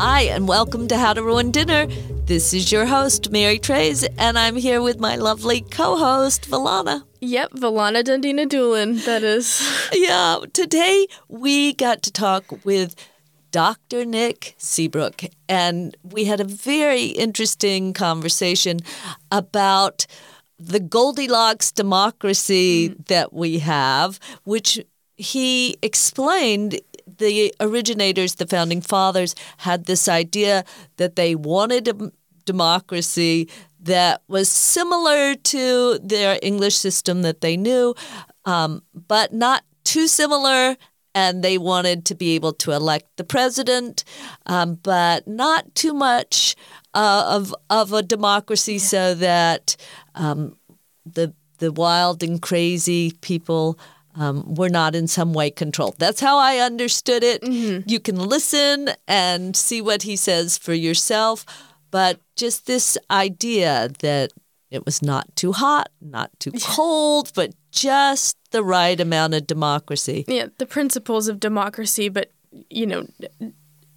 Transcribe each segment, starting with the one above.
Hi, and welcome to How to Ruin Dinner. This is your host, Mary Trays, and I'm here with my lovely co host, Valana. Yep, Valana Dundina Doolin, that is. Yeah, today we got to talk with Dr. Nick Seabrook, and we had a very interesting conversation about the Goldilocks democracy mm. that we have, which he explained the originators, the founding fathers, had this idea that they wanted a democracy that was similar to their English system that they knew, um, but not too similar. And they wanted to be able to elect the president, um, but not too much uh, of of a democracy, so that um, the the wild and crazy people um, were not in some way controlled. That's how I understood it. Mm-hmm. You can listen and see what he says for yourself, but just this idea that it was not too hot, not too cold, but just the right amount of democracy. Yeah, the principles of democracy, but, you know,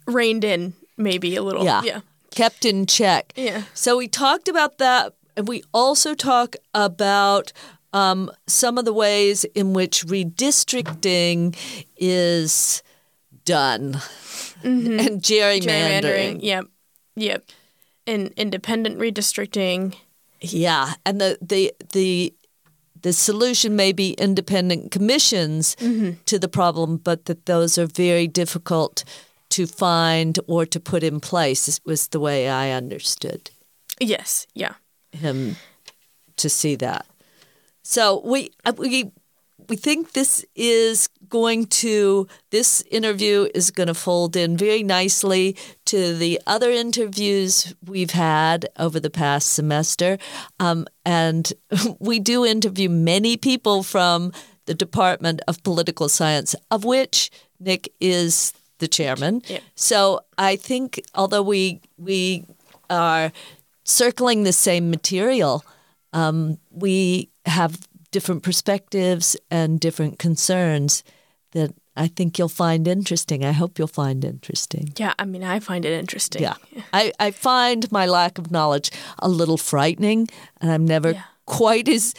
reined in maybe a little. Yeah. Yeah. Kept in check. Yeah. So we talked about that, and we also talk about um, some of the ways in which redistricting is done and gerrymandering. Gerrymandering. Yep. Yep. And independent redistricting. Yeah, and the the the the solution may be independent commissions to the problem, but that those are very difficult to find or to put in place. Was the way I understood Yes. Yeah. him to see that. So we we we think this is going to this interview is going to fold in very nicely to the other interviews we've had over the past semester, um, and we do interview many people from the Department of Political Science, of which Nick is the chairman. Yeah. So I think although we we are circling the same material, um, we have different perspectives and different concerns that I think you'll find interesting. I hope you'll find interesting. Yeah. I mean, I find it interesting. Yeah. I, I find my lack of knowledge a little frightening, and I'm never Yeah. quite as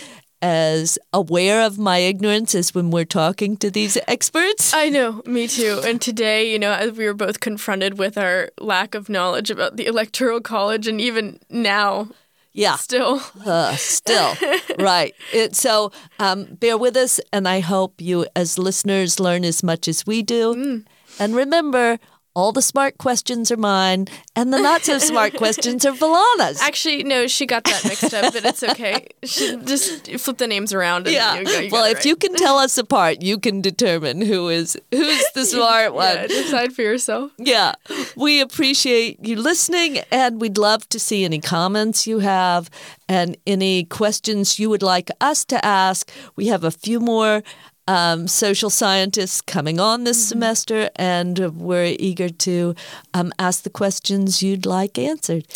as aware of my ignorance as when we're talking to these experts. I know, me too. And today, you know, as we were both confronted with our lack of knowledge about the Electoral College, and even now, Yeah. still. Uh, still, right. It, so um, bear with us, and I hope you, as listeners, learn as much as we do. And remember, all the smart questions are mine, and the not so smart questions are Valana's. Actually, no, she got that mixed up, but it's okay. She just flip the names around. And yeah. You, go- you well, if right. you can tell us apart, you can determine who is who's the smart one. yeah, decide for yourself. Yeah, we appreciate you listening, and we'd love to see any comments you have and any questions you would like us to ask. We have a few more um, social scientists coming on this semester, and we're eager to um, ask the questions you'd like answered.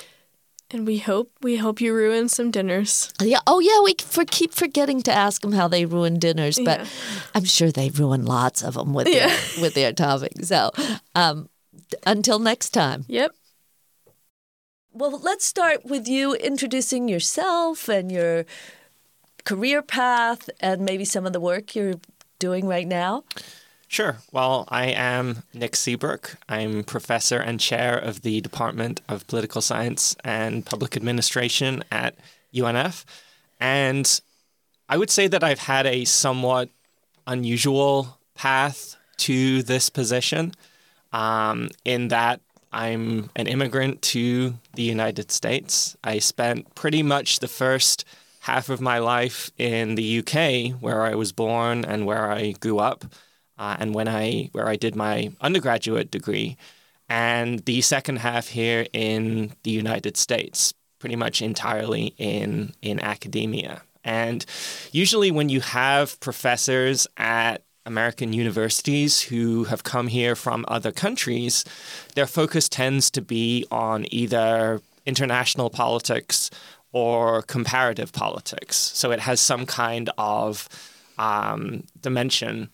And we hope we hope you ruin some dinners. Yeah. Oh, yeah. We for, keep forgetting to ask them how they ruin dinners, but Yeah. I'm sure they ruin lots of them with Yeah. their, with their topics. So, um, until next time. Yep. Well, let's start with you introducing yourself and your career path, and maybe some of the work you're doing right now. Sure. Well, I am Nick Seabrook. I'm professor and chair of the Department of Political Science and Public Administration at UNF. And I would say that I've had a somewhat unusual path to this position um, in that I'm an immigrant to the United States. I spent pretty much the first half of my life in the UK, where I was born and where I grew up, uh, and when I where I did my undergraduate degree, and the second half here in the United States, pretty much entirely in in academia. And usually, when you have professors at American universities who have come here from other countries, their focus tends to be on either international politics or comparative politics. So it has some kind of um, dimension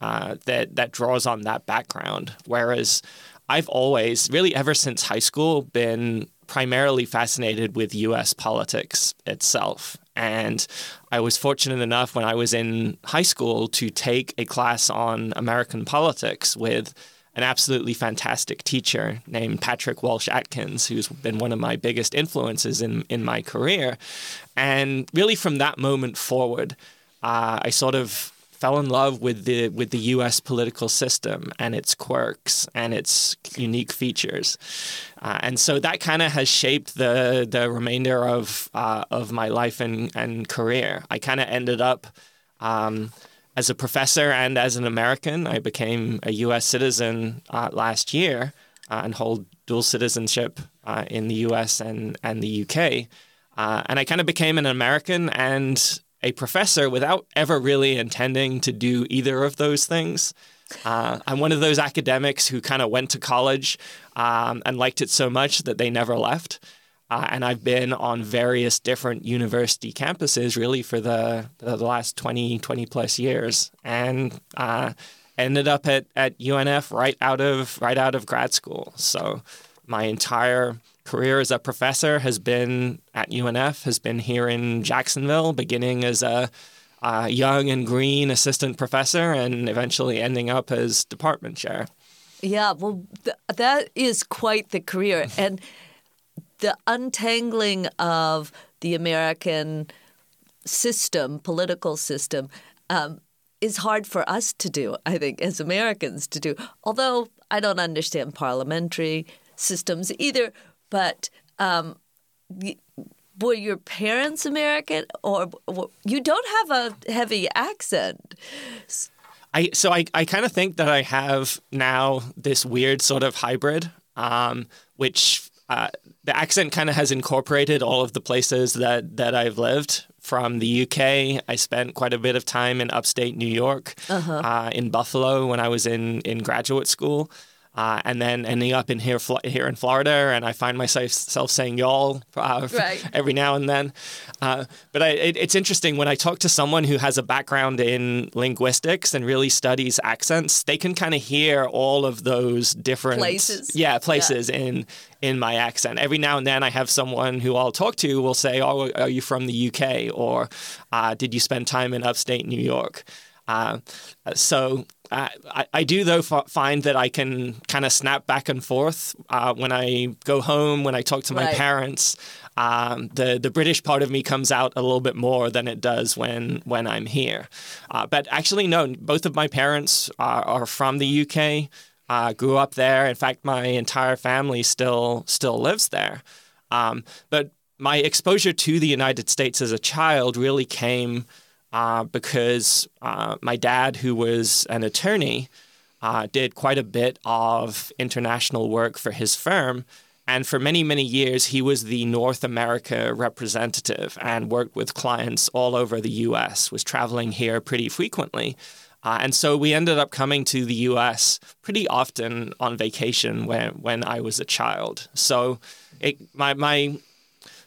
uh, that that draws on that background. Whereas I've always, really ever since high school, been primarily fascinated with US politics itself. And I was fortunate enough when I was in high school to take a class on American politics with an absolutely fantastic teacher named Patrick Walsh Atkins, who's been one of my biggest influences in, in my career. And really, from that moment forward, uh, I sort of fell in love with the with the U.S. political system and its quirks and its unique features, uh, and so that kind of has shaped the the remainder of uh, of my life and and career. I kind of ended up. Um, as a professor and as an American, I became a U.S. citizen uh, last year uh, and hold dual citizenship uh, in the U.S. and and the U.K. Uh, and I kind of became an American and a professor without ever really intending to do either of those things. Uh, I'm one of those academics who kind of went to college um, and liked it so much that they never left. Uh, and I've been on various different university campuses really for the, the last 20, 20 plus years. And uh, ended up at, at UNF right out of right out of grad school. So my entire career as a professor has been at UNF, has been here in Jacksonville, beginning as a, young and green assistant professor and eventually ending up as department chair. Yeah, well, th- that is quite the career. And the untangling of the American system, political system, um, is hard for us to do, I think, as Americans to do. Although I don't understand parliamentary systems either, but um, were your parents American, or you don't have a heavy accent? I so I, I kind of think that I have now this weird sort of hybrid, um, which uh, the accent kind of has incorporated all of the places that that I've lived. From the UK, I spent quite a bit of time in upstate New York, uh-huh. uh, in Buffalo when I was in in graduate school uh, and then ending up in here here in Florida, and I find myself saying y'all uh, right. every now and then. Uh, but I, it, it's interesting when I talk to someone who has a background in linguistics and really studies accents, they can kind of hear all of those different places. Yeah, places yeah. in in my accent. Every now and then, I have someone who I'll talk to will say, "Oh, are you from the UK?" or uh, "Did you spend time in upstate New York?" Uh, so I, I do though f- find that I can kind of snap back and forth uh, when I go home when I talk to my right. parents. Um, the the British part of me comes out a little bit more than it does when when I'm here. Uh, but actually, no, both of my parents are, are from the UK. Uh, grew up there. In fact, my entire family still still lives there. Um, but my exposure to the United States as a child really came uh, because uh, my dad, who was an attorney, uh, did quite a bit of international work for his firm. And for many, many years, he was the North America representative and worked with clients all over the US, was traveling here pretty frequently. Uh, and so we ended up coming to the US pretty often on vacation when, when I was a child. So it, my, my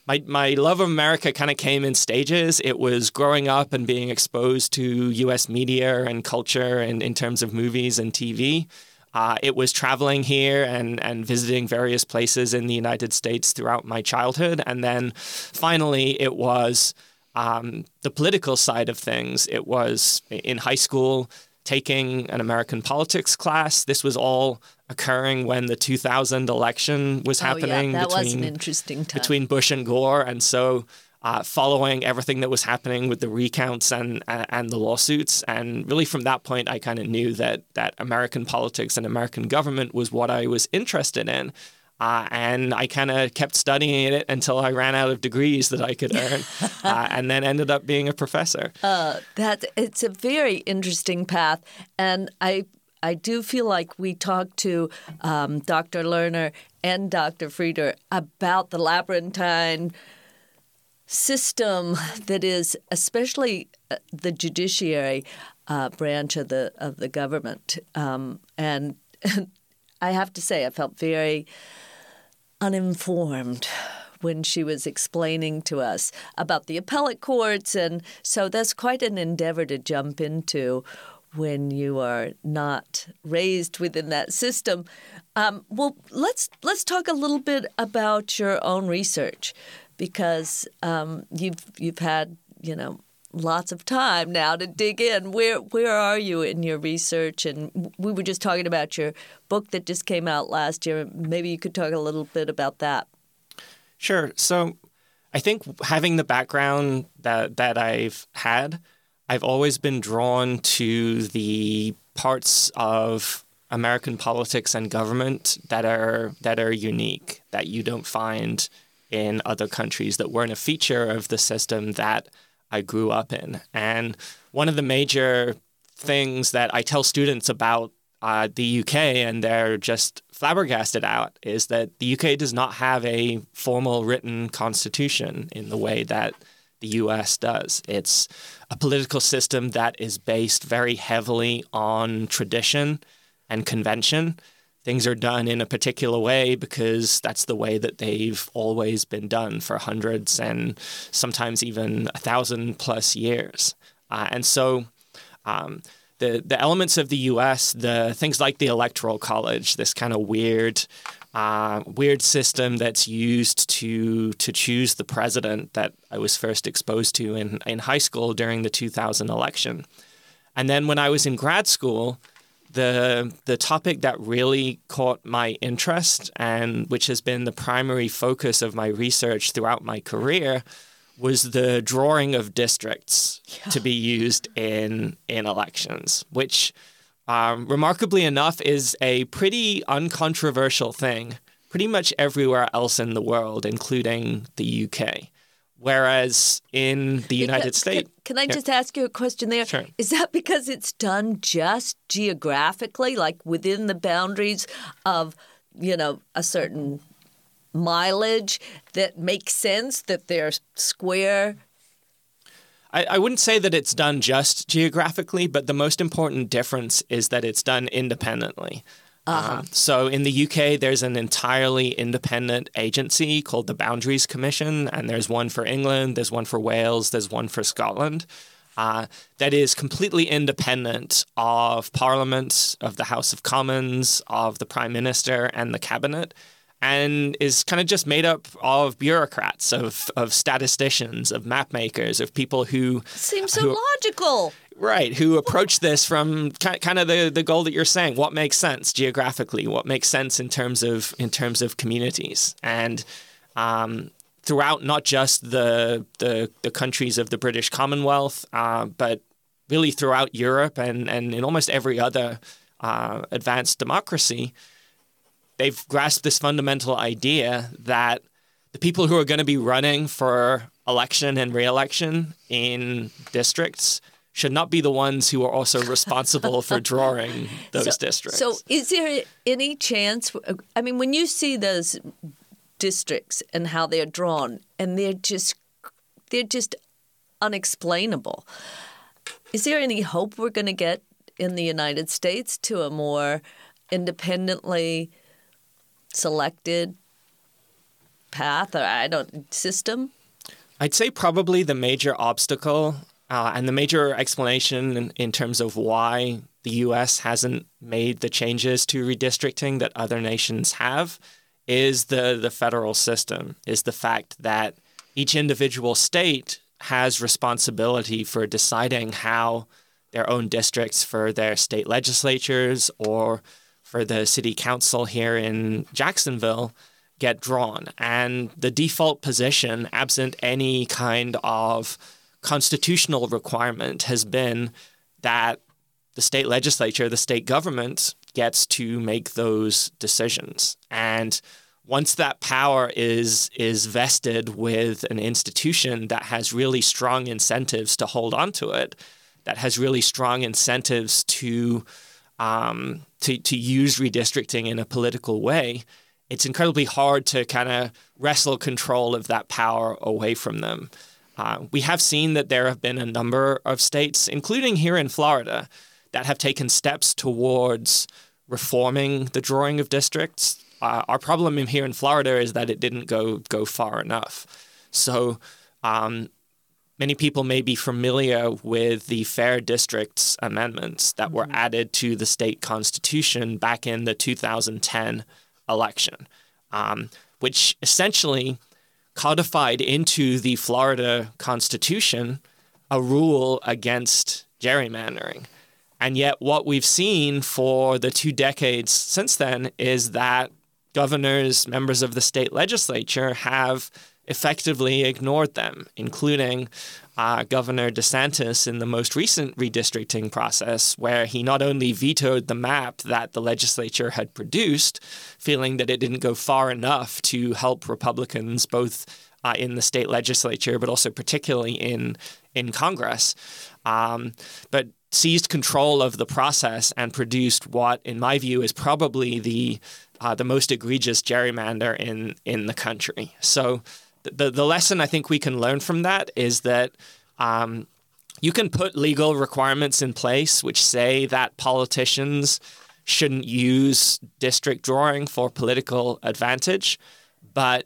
my my love of America kind of came in stages. It was growing up and being exposed to U.S. media and culture, and in terms of movies and TV. Uh, it was traveling here and, and visiting various places in the United States throughout my childhood. And then finally, it was um, the political side of things. It was in high school taking an American politics class. This was all occurring when the 2000 election was happening. Oh, yeah. Between, was an interesting time. Between Bush and Gore. And so uh, following everything that was happening with the recounts and, and the lawsuits. And really from that point, I kind of knew that, that American politics and American government was what I was interested in. Uh, and I kind of kept studying it until I ran out of degrees that I could earn, uh, and then ended up being a professor. Uh, that it's a very interesting path, and I I do feel like we talked to um, Dr. Lerner and Dr. Frieder about the labyrinthine system that is, especially uh, the judiciary uh, branch of the of the government, um, and, and I have to say, I felt very uninformed when she was explaining to us about the appellate courts, and so that's quite an endeavor to jump into when you are not raised within that system. Um, well, let's let's talk a little bit about your own research because um, you've you've had you know lots of time now to dig in. Where where are you in your research? And we were just talking about your book that just came out last year. Maybe you could talk a little bit about that. Sure. So I think having the background that that I've had, I've always been drawn to the parts of American politics and government that are that are unique that you don't find in other countries that weren't a feature of the system that I grew up in. And one of the major things that I tell students about uh, the UK and they're just flabbergasted out is that the UK does not have a formal written constitution in the way that the US does. It's a political system that is based very heavily on tradition and convention. Things are done in a particular way because that's the way that they've always been done for hundreds and sometimes even a thousand plus years. Uh, and so um, the the elements of the U.S., the things like the electoral college, this kind of weird. Uh, weird system that's used to to choose the president that I was first exposed to in, in high school during the 2000 election. And then when I was in grad school, the the topic that really caught my interest and which has been the primary focus of my research throughout my career was the drawing of districts yeah. to be used in in elections, which um, remarkably enough is a pretty uncontroversial thing pretty much everywhere else in the world, including the UK. Whereas in the United States. Can, can I just ask you a question there? Sure. Is that because it's done just geographically, like within the boundaries of, you know, a certain mileage that makes sense that they're square? I, I wouldn't say that it's done just geographically, but the most important difference is that it's done independently. Uh-huh. Um, so in the UK, there's an entirely independent agency called the Boundaries Commission, and there's one for England, there's one for Wales, there's one for Scotland. Uh, that is completely independent of Parliament, of the House of Commons, of the Prime Minister, and the Cabinet and is kind of just made up of bureaucrats, of, of statisticians, of map makers, of people who seems so who, logical. Right, who approach this from kind of the, the goal that you're saying. What makes sense geographically? What makes sense in terms of in terms of communities? And um, throughout not just the, the, the countries of the British Commonwealth, uh, but really throughout Europe and and in almost every other uh, advanced democracy, they've grasped this fundamental idea that the people who are going to be running for election and re-election in districts should not be the ones who are also responsible for drawing those so, districts. So, is there any chance? I mean, when you see those districts and how they're drawn, and they're just they're just unexplainable. Is there any hope we're going to get in the United States to a more independently selected path or I don't system? I'd say probably the major obstacle uh, and the major explanation in, in, terms of why the U.S. hasn't made the changes to redistricting that other nations have is the the federal system. Is the fact that each individual state has responsibility for deciding how their own districts for their state legislatures or for the city council here in Jacksonville get drawn. And the default position, absent any kind of constitutional requirement, has been that the state legislature, the state government, gets to make those decisions. And once that power is is vested with an institution that has really strong incentives to hold on to it, that has really strong incentives to um, to, to use redistricting in a political way, it's incredibly hard to kind of wrestle control of that power away from them. Uh, we have seen that there have been a number of states, including here in Florida, that have taken steps towards reforming the drawing of districts. Uh, our problem here in Florida is that it didn't go go far enough. So um, many people may be familiar with the Fair Districts amendments that were added to the state constitution back in the 2010 election, um, which essentially codified into the Florida Constitution a rule against gerrymandering. And yet, what we've seen for the two decades since then is that governors, members of the state legislature have effectively ignored them, including uh, Governor DeSantis in the most recent redistricting process, where he not only vetoed the map that the legislature had produced, feeling that it didn't go far enough to help Republicans both uh, in the state legislature, but also particularly in in Congress, um, but seized control of the process and produced what, in my view, is probably the uh, the most egregious gerrymander in in the country. So the the lesson I think we can learn from that is that. Um, you can put legal requirements in place which say that politicians shouldn't use district drawing for political advantage, but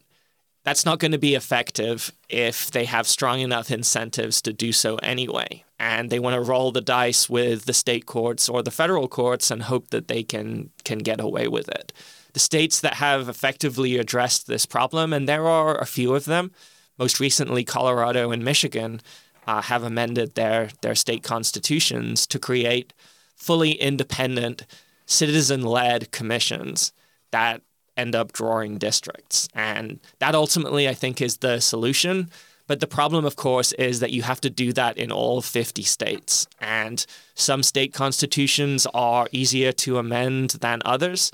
that's not going to be effective if they have strong enough incentives to do so anyway. And they want to roll the dice with the state courts or the federal courts and hope that they can can get away with it. The states that have effectively addressed this problem, and there are a few of them, most recently Colorado and Michigan, uh, have amended their their state constitutions to create fully independent, citizen-led commissions that end up drawing districts. And that ultimately, I think, is the solution. But the problem, of course, is that you have to do that in all 50 states. And some state constitutions are easier to amend than others.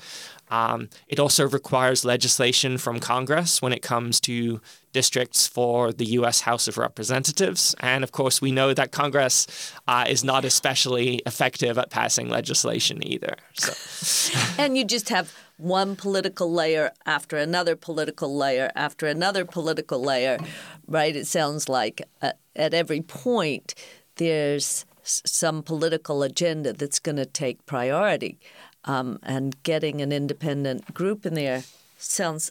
Um, it also requires legislation from Congress when it comes to districts for the U.S. House of Representatives. And of course, we know that Congress uh, is not especially effective at passing legislation either. So. and you just have one political layer after another political layer after another political layer, right? It sounds like uh, at every point there's some political agenda that's going to take priority. Um, and getting an independent group in there sounds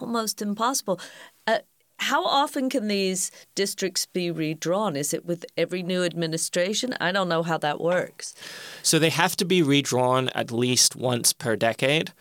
almost impossible. Uh, how often can these districts be redrawn? Is it with every new administration? I don't know how that works. So they have to be redrawn at least once per decade.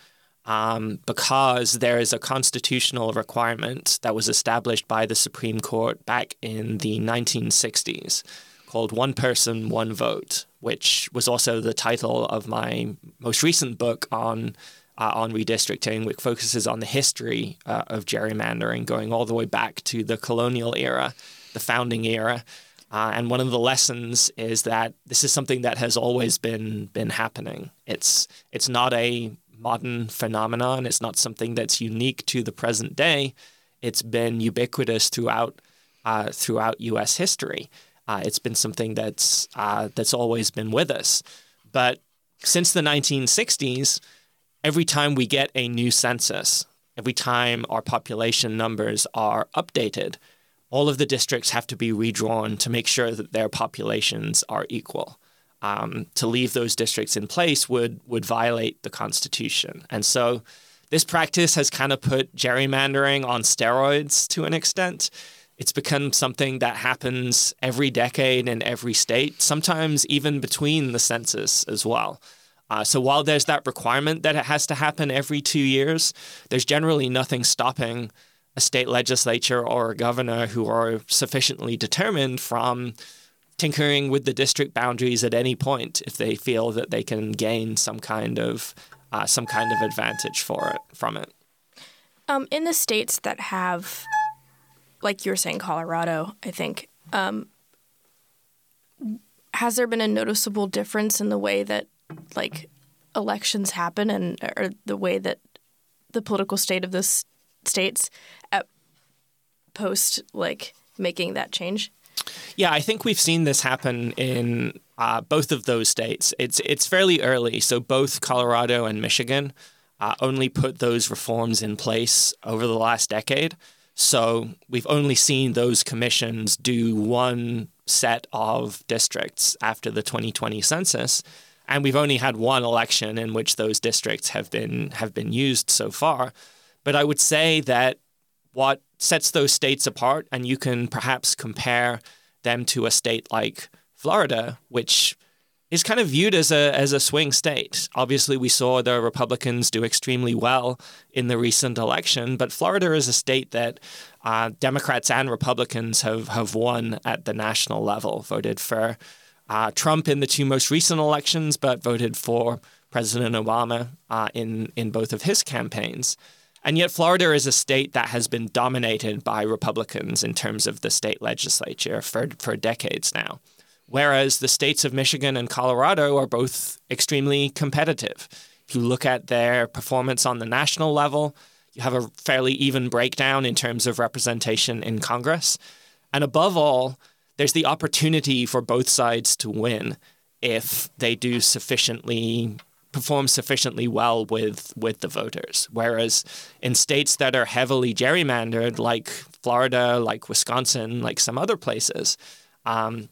Um, because there is a constitutional requirement that was established by the Supreme Court back in the 1960s called One Person, One Vote, which was also the title of my most recent book on. Uh, on redistricting, which focuses on the history uh, of gerrymandering, going all the way back to the colonial era, the founding era, uh, and one of the lessons is that this is something that has always been been happening. It's it's not a modern phenomenon. It's not something that's unique to the present day. It's been ubiquitous throughout uh, throughout U.S. history. Uh, it's been something that's uh, that's always been with us. But since the 1960s, every time we get a new census, every time our population numbers are updated, all of the districts have to be redrawn to make sure that their populations are equal um, to leave those districts in place would would violate the Constitution. And so this practice has kind of put gerrymandering on steroids to an extent. It's become something that happens every decade in every state, sometimes even between the census as well. Uh, so while there's that requirement that it has to happen every two years, there's generally nothing stopping a state legislature or a governor who are sufficiently determined from tinkering with the district boundaries at any point if they feel that they can gain some kind of uh, some kind of advantage for it from it. Um, in the states that have, like you were saying, Colorado, I think, um, has there been a noticeable difference in the way that like elections happen and or the way that the political state of the states at post like making that change? Yeah, I think we've seen this happen in uh, both of those states. It's it's fairly early, so both Colorado and Michigan uh, only put those reforms in place over the last decade. So we've only seen those commissions do one set of districts after the 2020 census, and we've only had one election in which those districts have been have been used so far. But I would say that what sets those states apart, and you can perhaps compare them to a state like Florida, which is kind of viewed as a as a swing state. Obviously, we saw the Republicans do extremely well in the recent election, but Florida is a state that uh, Democrats and Republicans have have won at the national level. Voted for uh, Trump in the two most recent elections, but voted for President Obama uh, in in both of his campaigns. And yet, Florida is a state that has been dominated by Republicans in terms of the state legislature for, for decades now whereas the states of Michigan and Colorado are both extremely competitive. If you look at their performance on the national level, you have a fairly even breakdown in terms of representation in Congress. And above all, there's the opportunity for both sides to win if they do sufficiently perform sufficiently well with with the voters. Whereas in states that are heavily gerrymandered, like Florida, like Wisconsin, like some other places, um,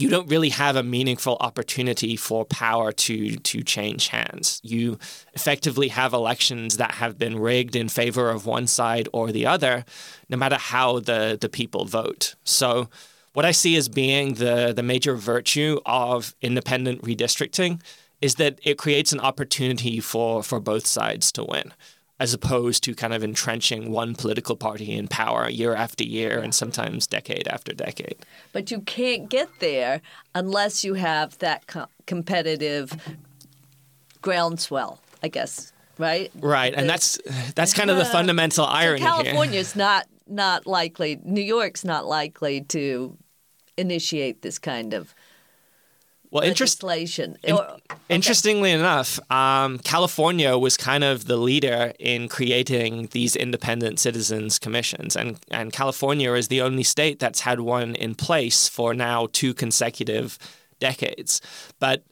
you don't really have a meaningful opportunity for power to to change hands. You effectively have elections that have been rigged in favor of one side or the other, no matter how the, the people vote. So what I see as being the, the major virtue of independent redistricting is that it creates an opportunity for, for both sides to win as opposed to kind of entrenching one political party in power year after year and sometimes decade after decade. But you can't get there unless you have that co- competitive groundswell, I guess, right? Right, and that's that's kind of the fundamental irony so California's not not likely. New York's not likely to initiate this kind of well, interest, legislation. In, okay. Interestingly enough, um, California was kind of the leader in creating these independent citizens commissions, and and California is the only state that's had one in place for now two consecutive decades. But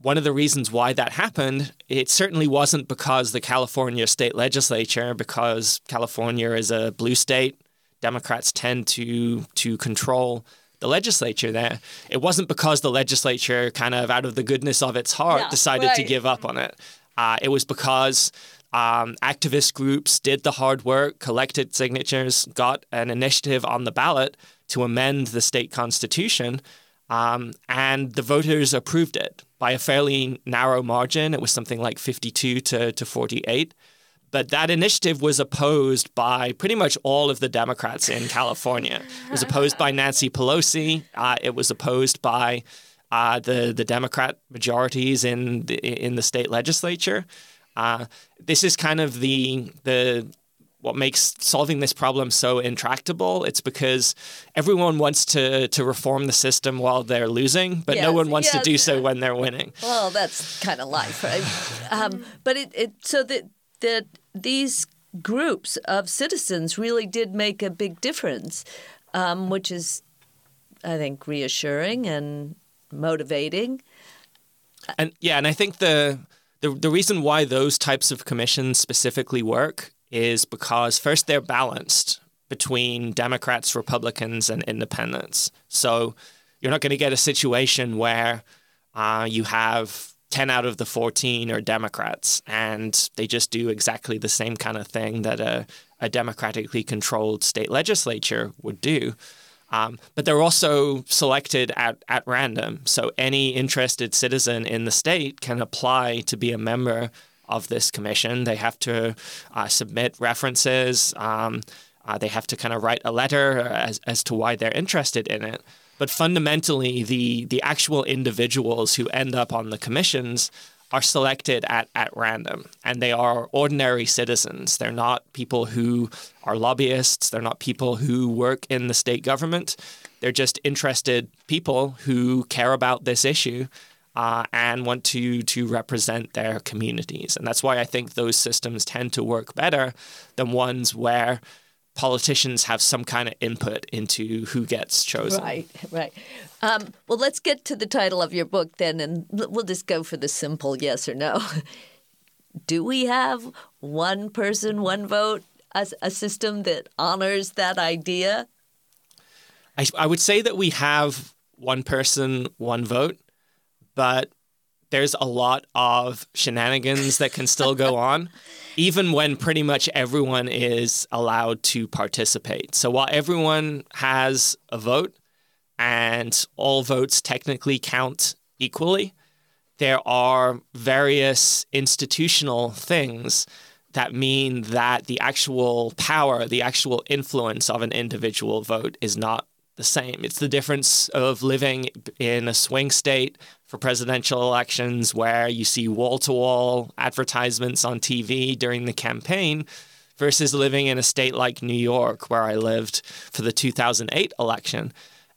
one of the reasons why that happened, it certainly wasn't because the California state legislature, because California is a blue state. Democrats tend to to control the legislature there. It wasn't because the legislature, kind of out of the goodness of its heart, yeah, decided right. to give up on it. Uh, it was because um, activist groups did the hard work, collected signatures, got an initiative on the ballot to amend the state constitution, um, and the voters approved it by a fairly narrow margin. It was something like 52 to, to 48. But that initiative was opposed by pretty much all of the Democrats in California. It was opposed by Nancy Pelosi. Uh, it was opposed by uh, the the Democrat majorities in the, in the state legislature. Uh, this is kind of the the what makes solving this problem so intractable. It's because everyone wants to to reform the system while they're losing, but yes, no one wants yes. to do so when they're winning. Well, that's kind of life, right? um, but it, it so that that these groups of citizens really did make a big difference, um, which is, I think, reassuring and motivating. And yeah, and I think the, the the reason why those types of commissions specifically work is because first they're balanced between Democrats, Republicans, and independents. So you're not going to get a situation where uh, you have 10 out of the 14 are Democrats, and they just do exactly the same kind of thing that a, a democratically controlled state legislature would do. Um, but they're also selected at, at random. So any interested citizen in the state can apply to be a member of this commission. They have to uh, submit references. Um, uh, they have to kind of write a letter as, as to why they're interested in it. But fundamentally, the the actual individuals who end up on the commissions are selected at, at random and they are ordinary citizens. They're not people who are lobbyists, they're not people who work in the state government. They're just interested people who care about this issue uh, and want to to represent their communities. And that's why I think those systems tend to work better than ones where politicians have some kind of input into who gets chosen. Right, right. Um, well, let's get to the title of your book then, and we'll just go for the simple yes or no. Do we have one person, one vote, as a system that honors that idea? I, I would say that we have one person, one vote, but there's a lot of shenanigans that can still go on, even when pretty much everyone is allowed to participate. So while everyone has a vote and all votes technically count equally. There are various institutional things that mean that the actual power, the actual influence of an individual vote is not the same. It's the difference of living in a swing state for presidential elections where you see wall to wall advertisements on TV during the campaign versus living in a state like New York, where I lived for the 2008 election.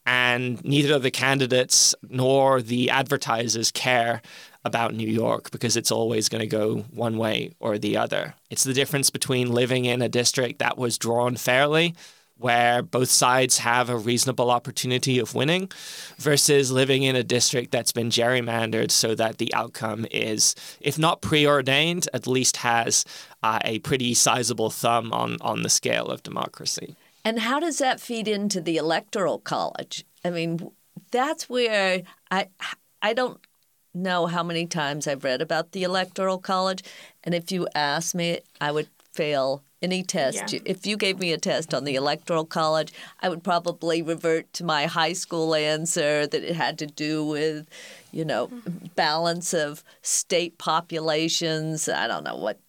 And neither the candidates nor the advertisers care about New York because it's always going to go one way or the other. It's the difference between living in a district that was drawn fairly, where both sides have a reasonable opportunity of winning, versus living in a district that's been gerrymandered so that the outcome is, if not preordained, at least has uh, a pretty sizable thumb on, on the scale of democracy. And how does that feed into the electoral college? I mean, that's where I I don't know how many times I've read about the Electoral College, and if you ask me, I would fail any test. Yeah. If you gave me a test on the Electoral College, I would probably revert to my high school answer that it had to do with, you know, mm-hmm. balance of state populations. I don't know what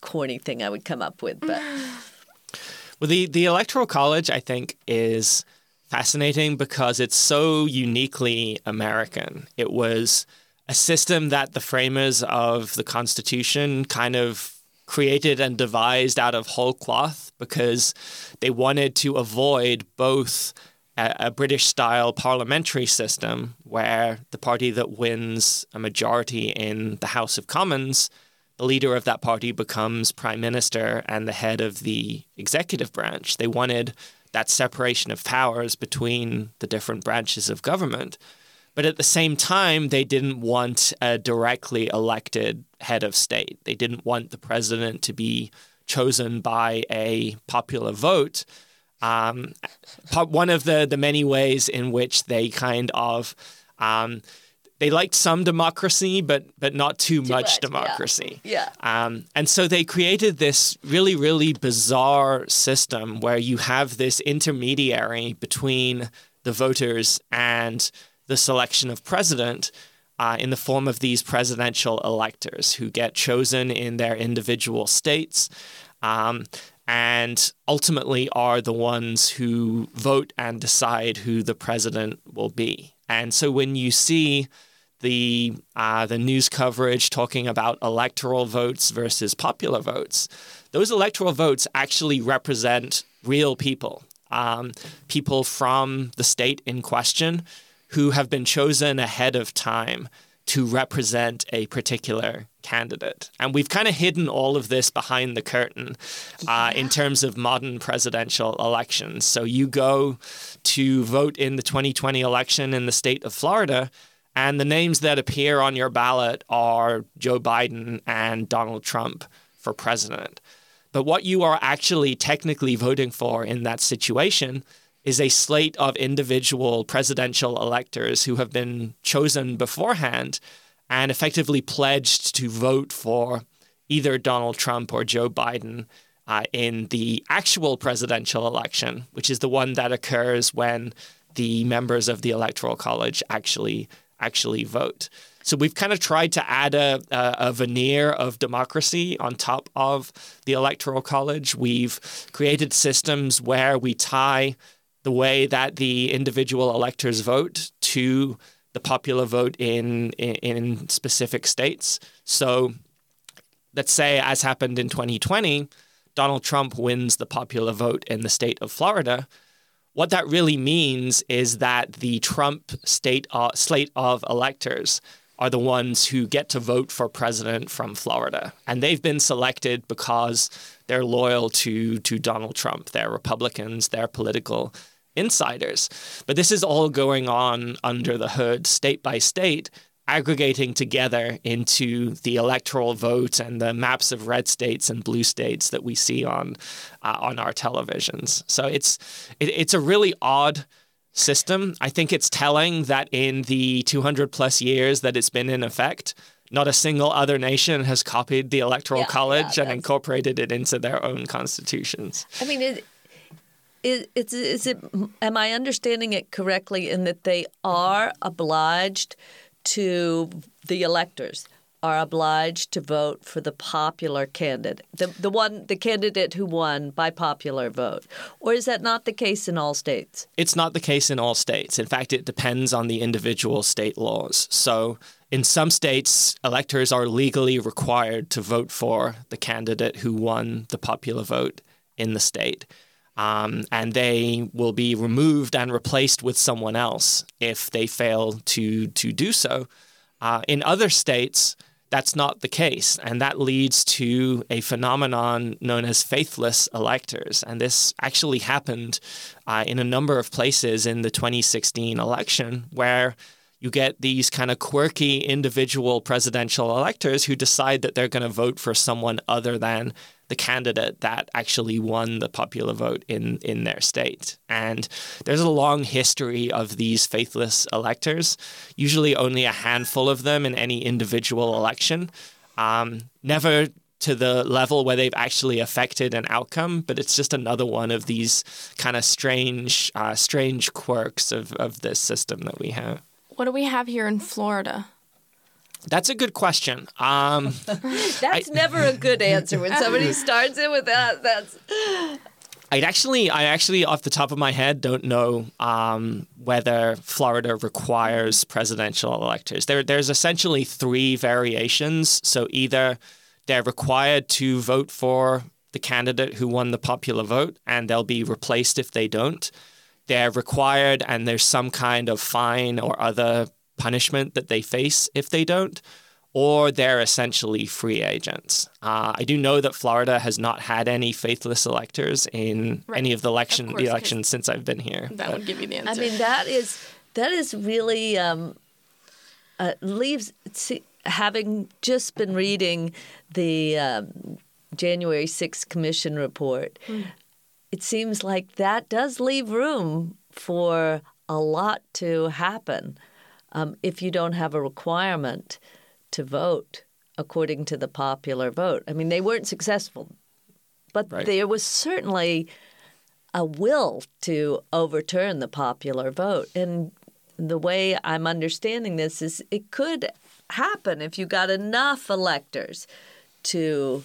corny thing I would come up with, but Well, the, the Electoral College, I think, is fascinating because it's so uniquely American. It was a system that the framers of the Constitution kind of created and devised out of whole cloth because they wanted to avoid both a, a British style parliamentary system where the party that wins a majority in the House of Commons, the leader of that party becomes prime minister and the head of the executive branch. They wanted that separation of powers between the different branches of government. But at the same time, they didn't want a directly elected head of state. They didn't want the president to be chosen by a popular vote. Um, one of the, the many ways in which they kind of um, they liked some democracy, but but not too, much, much, yeah. democracy. Yeah. Um, and so they created this really, really bizarre system where you have this intermediary between the voters and the selection of president uh, in the form of these presidential electors who get chosen in their individual states. Um, and ultimately are the ones who vote and decide who the president will be. And so when you see the uh, the news coverage talking about electoral votes versus popular votes, those electoral votes actually represent real people, um, people from the state in question who have been chosen ahead of time to represent a particular candidate. And we've kind of hidden all of this behind the curtain uh, in terms of modern presidential elections. So you go to vote in the 2020 election in the state of Florida, and the names that appear on your ballot are Joe Biden and Donald Trump for president. But what you are actually technically voting for in that situation is a slate of individual presidential electors who have been chosen beforehand and effectively pledged to vote for either Donald Trump or Joe Biden uh, in the actual presidential election, which is the one that occurs when the members of the Electoral College actually actually vote. So we've kind of tried to add a, a, a, veneer of democracy on top of the Electoral College. We've created systems where we tie the way that the individual electors vote to the popular vote in, in, in specific states. So let's say, as happened in 2020, Donald Trump wins the popular vote in the state of Florida. What that really means is that the Trump state uh, slate of electors are the ones who get to vote for president from Florida, and they've been selected because they're loyal to to Donald Trump. They're Republicans. They're political insiders. But this is all going on under the hood, state by state, aggregating together into the electoral vote and the maps of red states and blue states that we see on uh, on our televisions. So it's it, it's a really odd system. I think it's telling that in the 200 plus years that it's been in effect, not a single other nation has copied the electoral Yeah, college yeah, and incorporated it into their own constitutions. I mean, it, is, is, it? Am I understanding it correctly in that they are obliged to the electors are obliged to vote for the popular candidate, the the one the candidate who won by popular vote, or is that not the case in all states? It's not the case in all states. In fact, it depends on the individual state laws. So, in some states, electors are legally required to vote for the candidate who won the popular vote in the state. Um, and they will be removed and replaced with someone else if they fail to to do so. Uh, in other states, that's not the case. And that leads to a phenomenon known as faithless electors. And this actually happened uh, in a number of places in the 2016 election where you get these kind of quirky individual presidential electors who decide that they're going to vote for someone other than the candidate that actually won the popular vote in, in their state. And there's a long history of these faithless electors, usually only a handful of them in any individual election. Um, never to the level where they've actually affected an outcome, but it's just another one of these kind of strange, uh, strange quirks of, of this system that we have. What do we have here in Florida? That's a good question. Um, that's I, never a good answer when somebody starts it with that. That's. I actually, I actually, off the top of my head, don't know um, whether Florida requires presidential electors. There, there's essentially three variations. So either they're required to vote for the candidate who won the popular vote, and they'll be replaced if they don't. They're required, and there's some kind of fine or other punishment that they face if they don't, or they're essentially free agents. Uh, I do know that Florida has not had any faithless electors in right. any of the election of course, the elections since I've been here. That but, would give you the answer. I mean, that is that is really um, uh, leaves. See, having just been reading the um, January 6th Commission report, mm. it seems like that does leave room for a lot to happen um, if you don't have a requirement to vote according to the popular vote. I mean, they weren't successful, but right. there was certainly a will to overturn the popular vote. And the way I'm understanding this is it could happen if you got enough electors to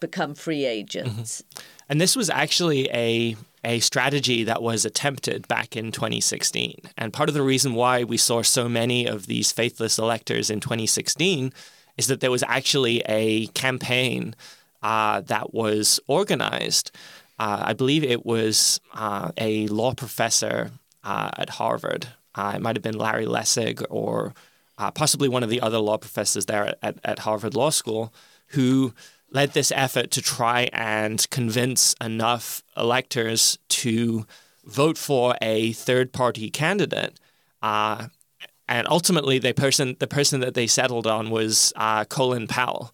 become free agents. Mm-hmm. And this was actually a a strategy that was attempted back in 2016. And part of the reason why we saw so many of these faithless electors in 2016 is that there was actually a campaign uh, that was organized. Uh, I believe it was uh, a law professor uh, at Harvard. Uh, it might have been Larry Lessig or uh, possibly one of the other law professors there at, at Harvard Law School who led this effort to try and convince enough electors to vote for a third party candidate. Uh, and ultimately, the person the person that they settled on was uh, Colin Powell,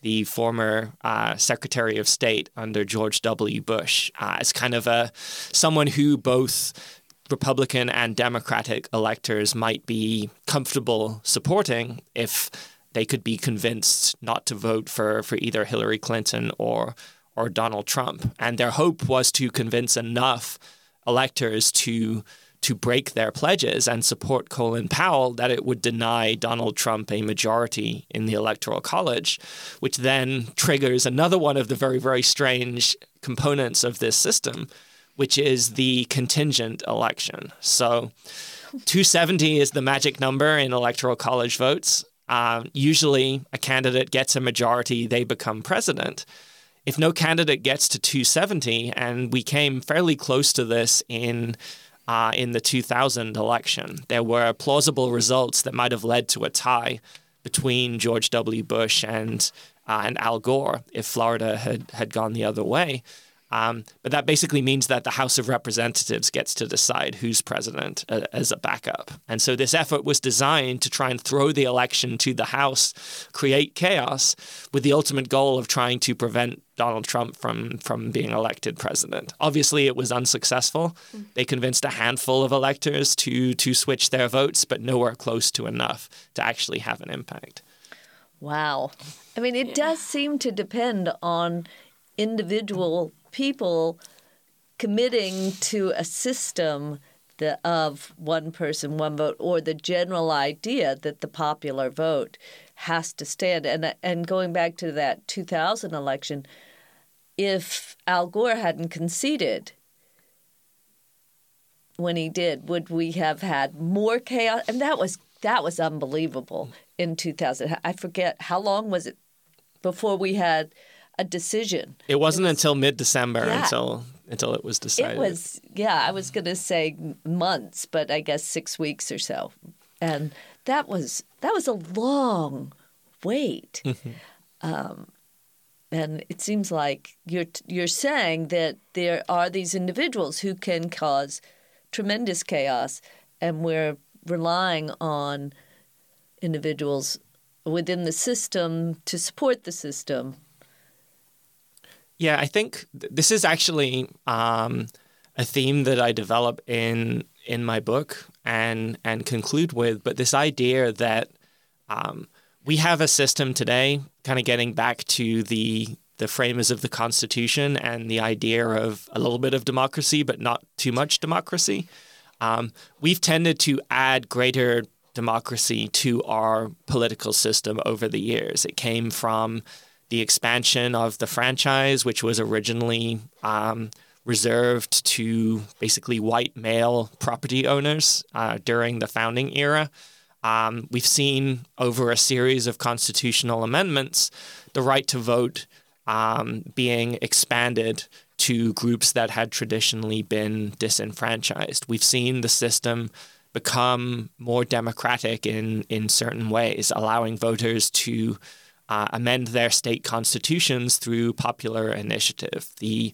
the former uh, Secretary of State under George W. Bush, uh, as kind of a someone who both Republican and Democratic electors might be comfortable supporting if they could be convinced not to vote for, for either Hillary Clinton or or Donald Trump. And their hope was to convince enough electors to to break their pledges and support Colin Powell that it would deny Donald Trump a majority in the Electoral College, which then triggers another one of the very, very strange components of this system, which is the contingent election. So 270 is the magic number in Electoral College votes. Um, usually, a candidate gets a majority, they become president. If no candidate gets to 270, and we came fairly close to this in uh, in the 2000 election, there were plausible results that might have led to a tie between George W. Bush and uh, and Al Gore if Florida had had gone the other way. Um, but that basically means that the House of Representatives gets to decide who's president uh, as a backup. And so this effort was designed to try and throw the election to the House, create chaos, with the ultimate goal of trying to prevent Donald Trump from, from being elected president. Obviously, it was unsuccessful. Mm. They convinced a handful of electors to, to switch their votes, but nowhere close to enough to actually have an impact. Wow. I mean, it does seem to depend on individual people committing to a system the, of one person, one vote, or the general idea that the popular vote has to stand. And and going back to that 2000 election, if Al Gore hadn't conceded when he did, would we have had more chaos? And that was that was unbelievable in 2000. I forget how long was it before we had a decision. It wasn't it was, until mid December yeah. until until it was decided. It was yeah, I was going to say months, but I guess 6 weeks or so. And that was that was a long wait. Mm-hmm. Um, and it seems like you're you're saying that there are these individuals who can cause tremendous chaos, and we're relying on individuals within the system to support the system yeah, I think th- this is actually um, a theme that I develop in in my book and and conclude with. But this idea that um, we have a system today, kind of getting back to the the framers of the Constitution and the idea of a little bit of democracy, but not too much democracy. Um, we've tended to add greater democracy to our political system over the years. It came from the expansion of the franchise, which was originally um, reserved to basically white male property owners uh, during the founding era. Um, we've seen over a series of constitutional amendments the right to vote um, being expanded to groups that had traditionally been disenfranchised. We've seen the system become more democratic in, in certain ways, allowing voters to uh, amend their state constitutions through popular initiative. The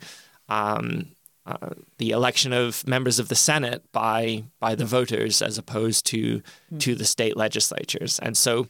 um, uh, the election of members of the Senate by by the voters as opposed to mm. to the state legislatures, and so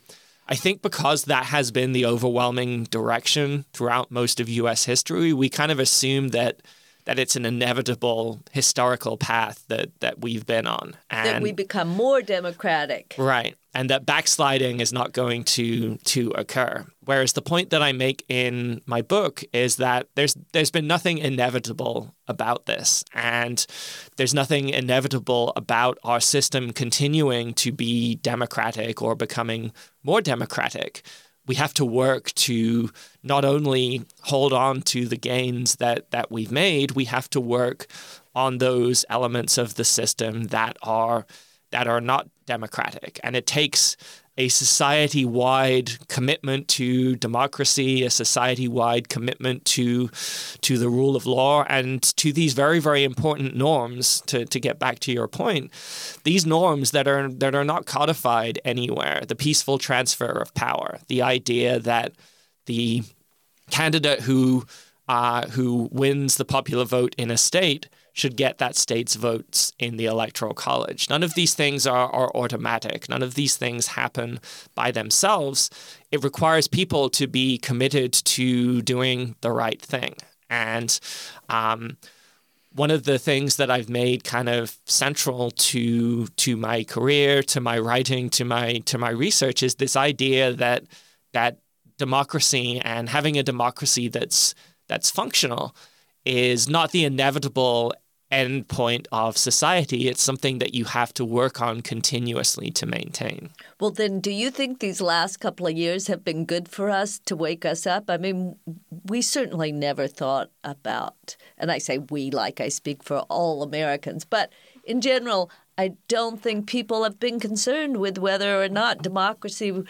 I think because that has been the overwhelming direction throughout most of U.S. history, we kind of assume that that it's an inevitable historical path that that we've been on, and that we become more democratic, right? And that backsliding is not going to to occur. Whereas the point that I make in my book is that there's there's been nothing inevitable about this, and there's nothing inevitable about our system continuing to be democratic or becoming more democratic we have to work to not only hold on to the gains that that we've made, we have to work on those elements of the system that are that are not democratic. And it takes a society wide commitment to democracy, a society wide commitment to, to the rule of law, and to these very, very important norms, to, to get back to your point, these norms that are, that are not codified anywhere, the peaceful transfer of power, the idea that the candidate who, uh, who wins the popular vote in a state should get that state's votes in the electoral college. None of these things are, are automatic. None of these things happen by themselves. It requires people to be committed to doing the right thing. And um, one of the things that I've made kind of central to to my career, to my writing, to my to my research is this idea that that democracy and having a democracy that's that's functional is not the inevitable endpoint of society. It's something that you have to work on continuously to maintain. Well, then, do you think these last couple of years have been good for us to wake us up? I mean, we certainly never thought about, and I say we like I speak for all Americans, but in general, I don't think people have been concerned with whether or not democracy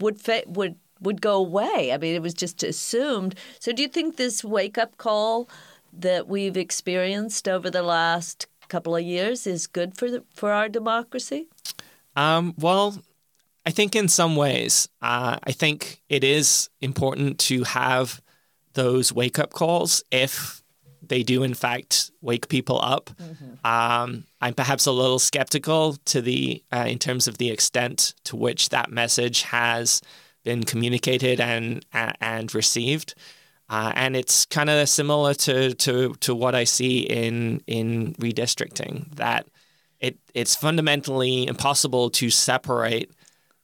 would fa- would would go away. I mean, it was just assumed. So, do you think this wake up call? That we've experienced over the last couple of years is good for the, for our democracy? Um, well, I think in some ways, uh, I think it is important to have those wake up calls if they do in fact wake people up. Mm-hmm. Um, I'm perhaps a little skeptical to the uh, in terms of the extent to which that message has been communicated and and received. Uh, and it's kind of similar to, to, to what I see in in redistricting that it it's fundamentally impossible to separate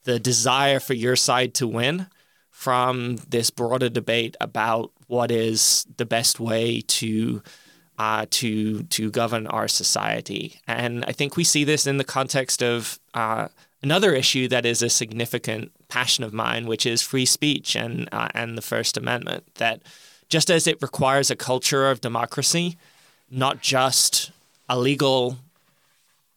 the desire for your side to win from this broader debate about what is the best way to uh, to to govern our society. And I think we see this in the context of uh, another issue that is a significant passion of mine, which is free speech and uh, and the First Amendment. That just as it requires a culture of democracy, not just a legal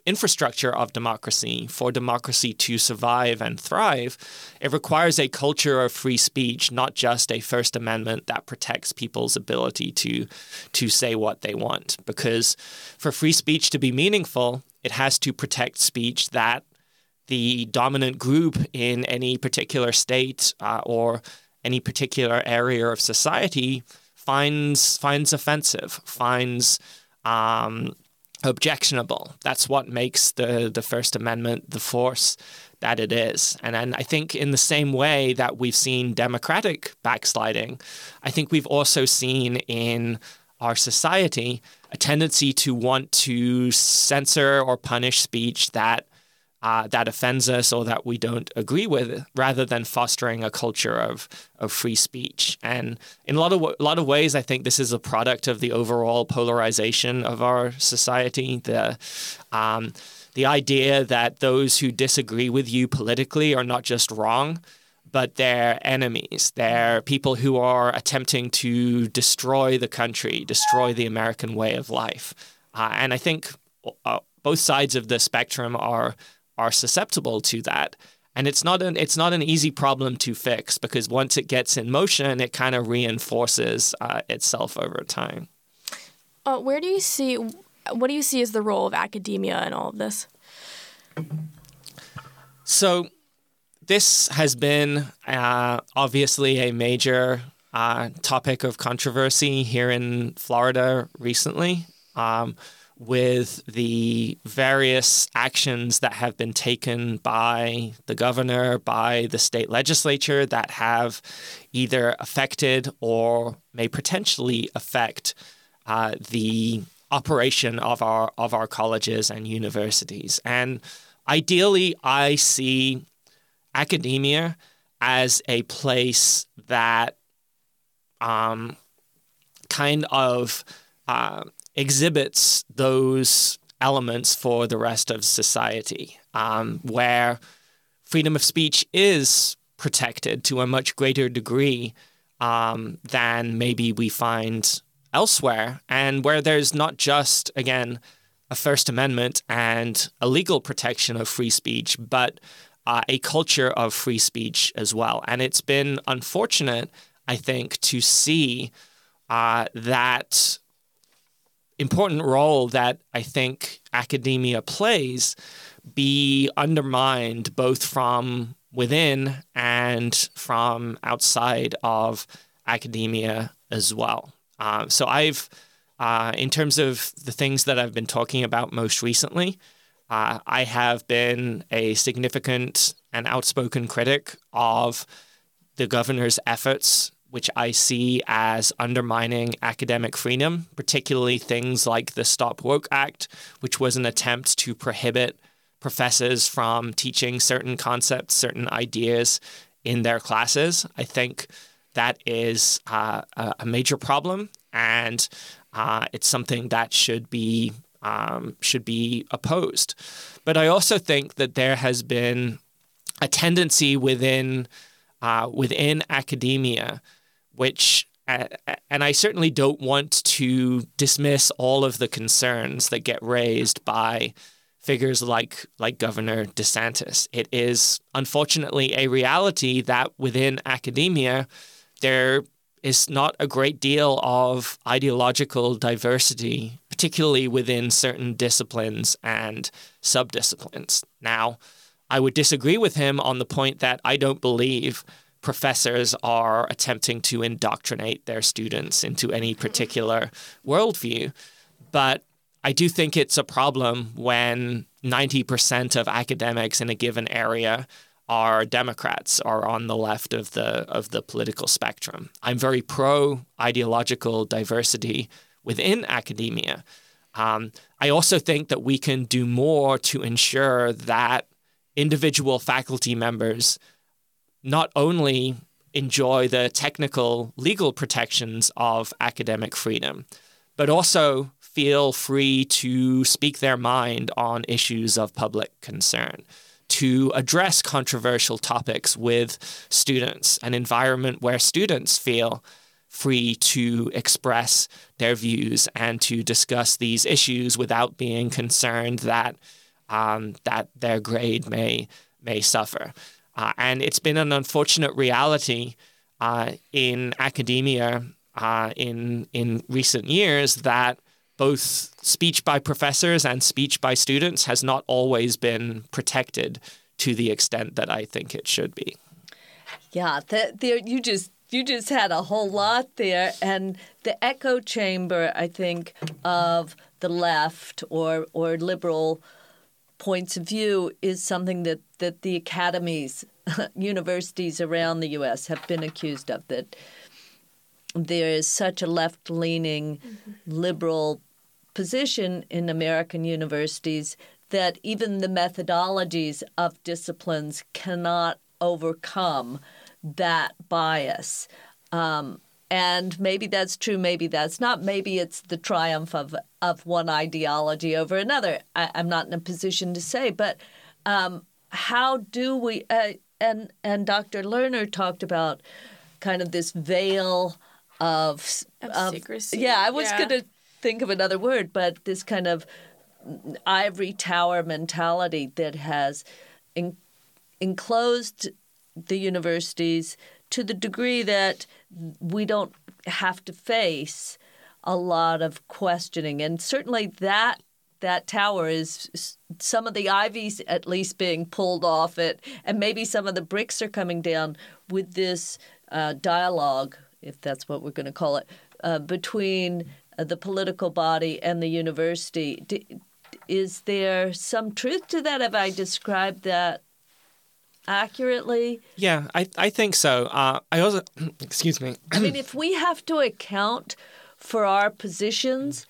infrastructure of democracy for democracy to survive and thrive, it requires a culture of free speech, not just a First Amendment that protects people's ability to to say what they want. Because for free speech to be meaningful, it has to protect speech that the dominant group in any particular state uh, or any particular area of society finds finds offensive, finds um, objectionable. That's what makes the the First Amendment the force that it is. And, and I think in the same way that we've seen democratic backsliding, I think we've also seen in our society a tendency to want to censor or punish speech that uh, that offends us or that we don't agree with, rather than fostering a culture of of free speech. And in a lot of a lot of ways, I think this is a product of the overall polarization of our society. The um, the idea that those who disagree with you politically are not just wrong, but they're enemies. They're people who are attempting to destroy the country, destroy the American way of life. Uh, and I think uh, both sides of the spectrum are are susceptible to that. And it's not an it's not an easy problem to fix because once it gets in motion, it kind of reinforces uh, itself over time. Uh, where do you see what do you see as the role of academia in all of this? So, this has been uh, obviously a major uh, topic of controversy here in Florida recently. Um, with the various actions that have been taken by the governor, by the state legislature that have either affected or may potentially affect uh, the operation of our of our colleges and universities. And ideally, I see academia as a place that um, kind of uh, exhibits those elements for the rest of society, um, where freedom of speech is protected to a much greater degree um, than maybe we find elsewhere, and where there's not just, again, a First Amendment and a legal protection of free speech, but uh, a culture of free speech as well. And it's been unfortunate, I think, to see uh, that important role that I think academia plays be undermined both from within and from outside of academia as well. Uh, so I've, uh, in terms of the things that I've been talking about most recently, uh, I have been a significant and outspoken critic of the governor's efforts which I see as undermining academic freedom, particularly things like the Stop Woke Act, which was an attempt to prohibit professors from teaching certain concepts, certain ideas in their classes. I think that is uh, a major problem, and uh, it's something that should be um, should be opposed. But I also think that there has been a tendency within uh, within academia which and I certainly don't want to dismiss all of the concerns that get raised by figures like like Governor DeSantis. It is unfortunately a reality that within academia there is not a great deal of ideological diversity, particularly within certain disciplines and subdisciplines. Now, I would disagree with him on the point that I don't believe professors are attempting to indoctrinate their students into any particular worldview. But I do think it's a problem when 90% of academics in a given area are Democrats, are on the left of the of the political spectrum. I'm very pro ideological diversity within academia. Um, I also think that we can do more to ensure that individual faculty members not only enjoy the technical legal protections of academic freedom, but also feel free to speak their mind on issues of public concern, to address controversial topics with students, an environment where students feel free to express their views and to discuss these issues without being concerned that um, that their grade may may suffer. Uh, and it's been an unfortunate reality uh, in academia uh, in in recent years that both speech by professors and speech by students has not always been protected to the extent that I think it should be. Yeah, there you just you just had a whole lot there, and the echo chamber, I think, of the left or or liberal points of view is something that that the academies, universities around the U.S. have been accused of that. There is such a left leaning, mm-hmm. liberal position in American universities that even the methodologies of disciplines cannot overcome that bias. Um, and maybe that's true, maybe that's not. Maybe it's the triumph of, of one ideology over another. I, am not in a position to say, but um, how do we? Uh, and and Dr. Lerner talked about kind of this veil of, of, of secrecy. Yeah, I was yeah. going to think of another word, but this kind of ivory tower mentality that has enclosed the universities to the degree that we don't have to face a lot of questioning. And certainly that that tower is some of the ivies at least being pulled off it, and maybe some of the bricks are coming down with this uh, dialogue, if that's what we're going to call it, uh, between uh, the political body and the university. D- is there some truth to that? Have I described that accurately? Yeah, I, I think so. Uh, I also, excuse me. I mean, if we have to account for our positions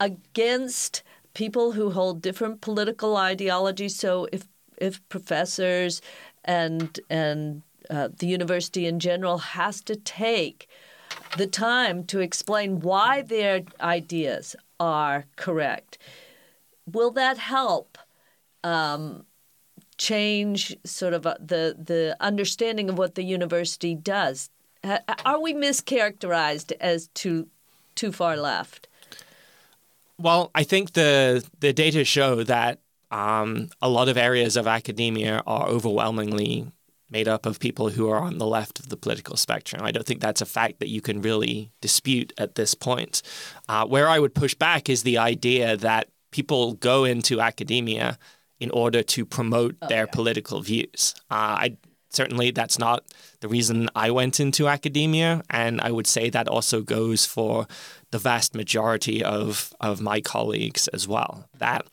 against people who hold different political ideologies, so if if professors and and uh, the university in general has to take the time to explain why their ideas are correct, will that help um, change sort of uh, the the understanding of what the university does? Are we mischaracterized as too too far left? Well, I think the the data show that um, a lot of areas of academia are overwhelmingly made up of people who are on the left of the political spectrum. I don't think that's a fact that you can really dispute at this point. Uh, where I would push back is the idea that people go into academia in order to promote oh, their yeah. political views. Uh, I certainly that's not the reason I went into academia, and I would say that also goes for the vast majority of of my colleagues as well. That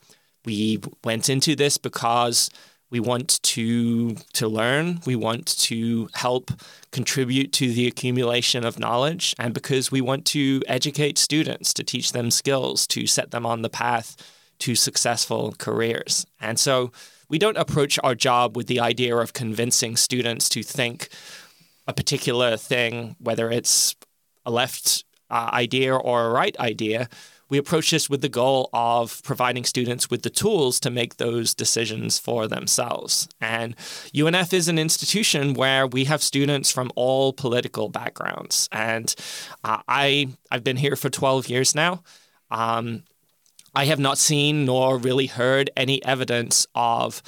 we went into this because we want to to learn we want to help contribute to the accumulation of knowledge and because we want to educate students to teach them skills to set them on the path to successful careers. And so we don't approach our job with the idea of convincing students to think a particular thing, whether it's a left uh, idea or a right idea. We approach this with the goal of providing students with the tools to make those decisions for themselves. And UNF is an institution where we have students from all political backgrounds. And uh, I, I've been here for 12 years now. Um, I have not seen nor really heard any evidence of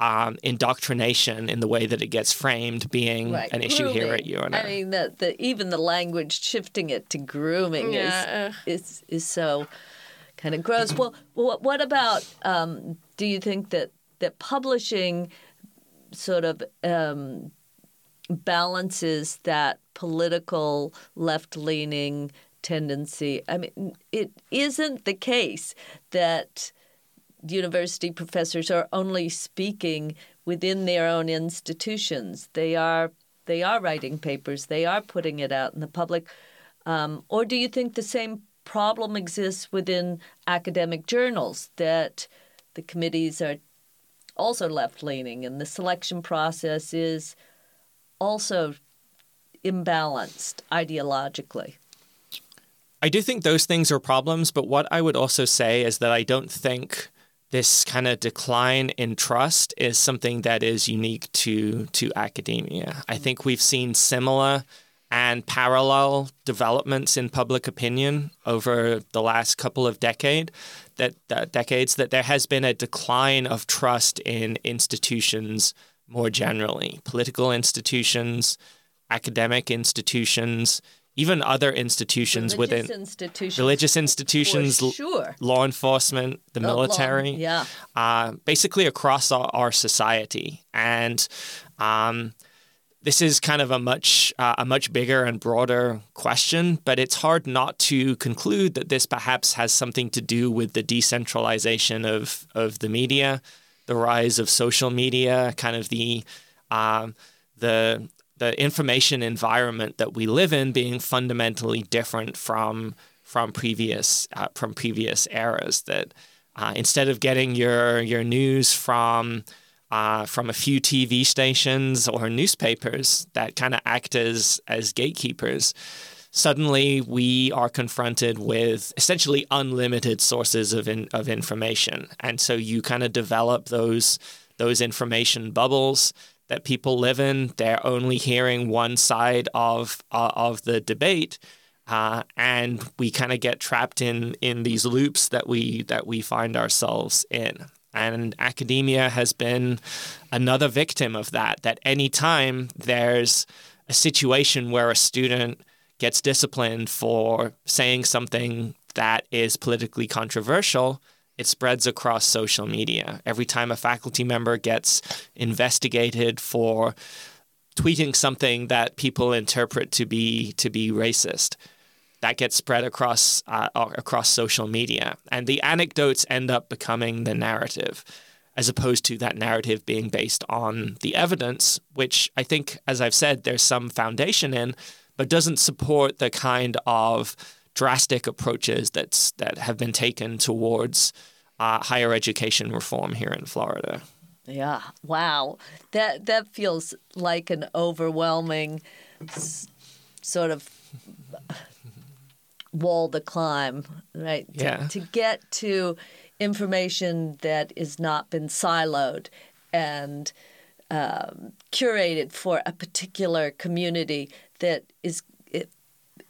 um, indoctrination in the way that it gets framed being right. an issue grooming. here at UNF. I mean, the, the, even the language shifting it to grooming yeah. is, is, is so kind of gross. well, what about, um, do you think that, that publishing sort of um, balances that political left leaning tendency. I mean, it isn't the case that university professors are only speaking within their own institutions. They are they are writing papers. They are putting it out in the public. Um, or do you think the same problem exists within academic journals that the committees are also left leaning and the selection process is also imbalanced ideologically? I do think those things are problems, but what I would also say is that I don't think this kind of decline in trust is something that is unique to to academia. I think we've seen similar and parallel developments in public opinion over the last couple of decade that, that decades that there has been a decline of trust in institutions more generally, political institutions, academic institutions, even other institutions religious within institutions, religious institutions, sure. law enforcement, the law- military, yeah. uh, basically across our, our society. And um, this is kind of a much uh, a much bigger and broader question, but it's hard not to conclude that this perhaps has something to do with the decentralization of of the media, the rise of social media, kind of the um, the the information environment that we live in being fundamentally different from from previous uh, from previous eras. That uh, instead of getting your your news from uh, from a few TV stations or newspapers that kind of act as as gatekeepers, suddenly we are confronted with essentially unlimited sources of in, of information, and so you kind of develop those those information bubbles that people live in. They're only hearing one side of uh, of the debate. Uh, and we kind of get trapped in in these loops that we that we find ourselves in. And academia has been another victim of that. That anytime there's a situation where a student gets disciplined for saying something that is politically controversial, it spreads across social media. Every time a faculty member gets investigated for tweeting something that people interpret to be to be racist, that gets spread across uh, across social media, and the anecdotes end up becoming the narrative, as opposed to that narrative being based on the evidence, which I think, as I've said, there's some foundation in, but doesn't support the kind of drastic approaches that's that have been taken towards uh, higher education reform here in Florida. Yeah. Wow. That that feels like an overwhelming s- sort of wall to climb, right? To- Yeah. To, get to information that has not been siloed and um, curated for a particular community that is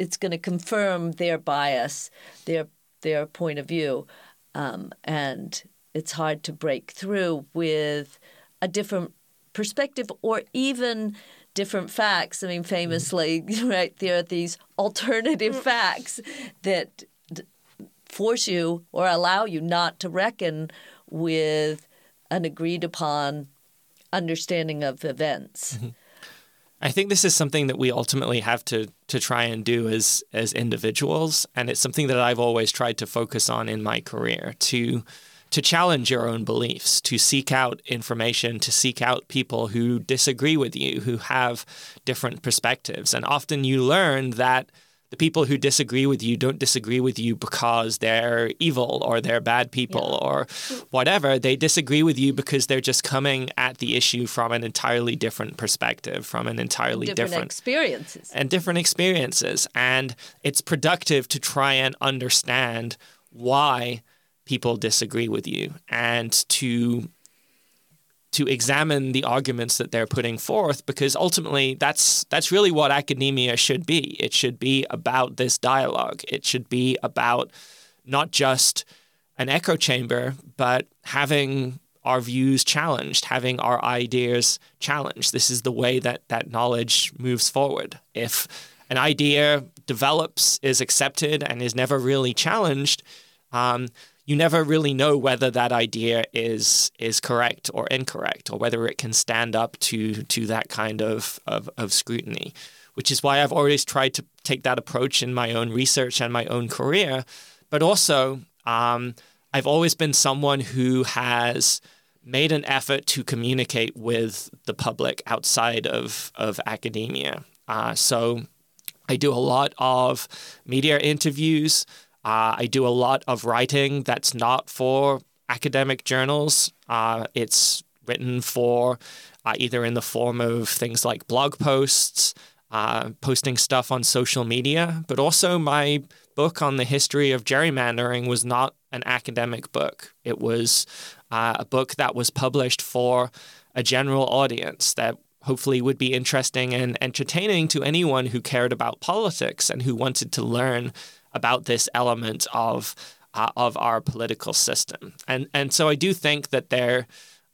it's going to confirm their bias, their their point of view, um, and it's hard to break through with a different perspective or even different facts. I mean, famously, right there are these alternative facts that d- force you or allow you not to reckon with an agreed upon understanding of events. I think this is something that we ultimately have to to try and do as as individuals, and it's something that I've always tried to focus on in my career to to challenge your own beliefs, to seek out information, to seek out people who disagree with you, who have different perspectives, and often you learn that the people who disagree with you don't disagree with you because they're evil or they're bad people or whatever. They disagree with you because they're just coming at the issue from an entirely different perspective, from an entirely Different, different, experiences. and different experiences. And it's productive to try and understand why people disagree with you and to to examine the arguments that they're putting forth because ultimately that's that's really what academia should be. It should be about this dialogue. It should be about not just an echo chamber, but having our views challenged, having our ideas challenged. This is the way that that knowledge moves forward. If an idea develops, is accepted, and is never really challenged, um, you never really know whether that idea is is correct or incorrect, or whether it can stand up to to that kind of, of, of scrutiny. Which is why I've always tried to take that approach in my own research and my own career. But also, um, I've always been someone who has made an effort to communicate with the public outside of, of academia. Uh, so I do a lot of media interviews. Uh, I do a lot of writing that's not for academic journals. Uh, it's written for uh, either in the form of things like blog posts, uh, posting stuff on social media, but also my book on the history of gerrymandering was not an academic book. It was uh, a book that was published for a general audience that hopefully would be interesting and entertaining to anyone who cared about politics and who wanted to learn about this element of uh, of our political system. And and so I do think that there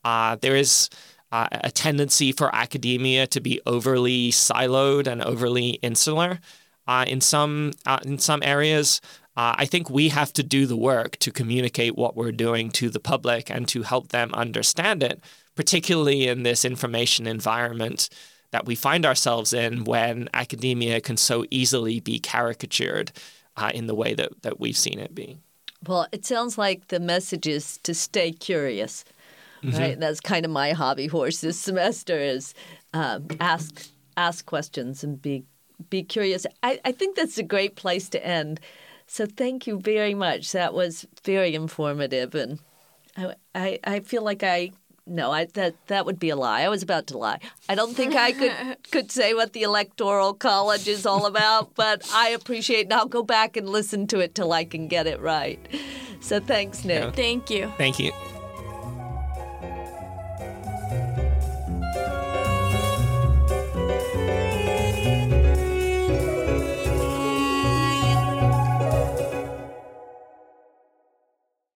uh, there is uh, a tendency for academia to be overly siloed and overly insular uh, in some uh, in some areas. Uh, I think we have to do the work to communicate what we're doing to the public and to help them understand it, particularly in this information environment that we find ourselves in when academia can so easily be caricatured uh, in the way that, that we've seen it be. Well, it sounds like the message is to stay curious, mm-hmm. right? That's kind of my hobby horse this semester is um, ask ask questions and be be curious. I, I think that's a great place to end. So thank you very much. That was very informative, and I I, I feel like I no, I, that that would be a lie. I was about to lie. I don't think I could could say what the electoral college is all about, but I appreciate. And I'll go back and listen to it till I can get it right. So thanks, Nick. Yeah. Thank you. Thank you.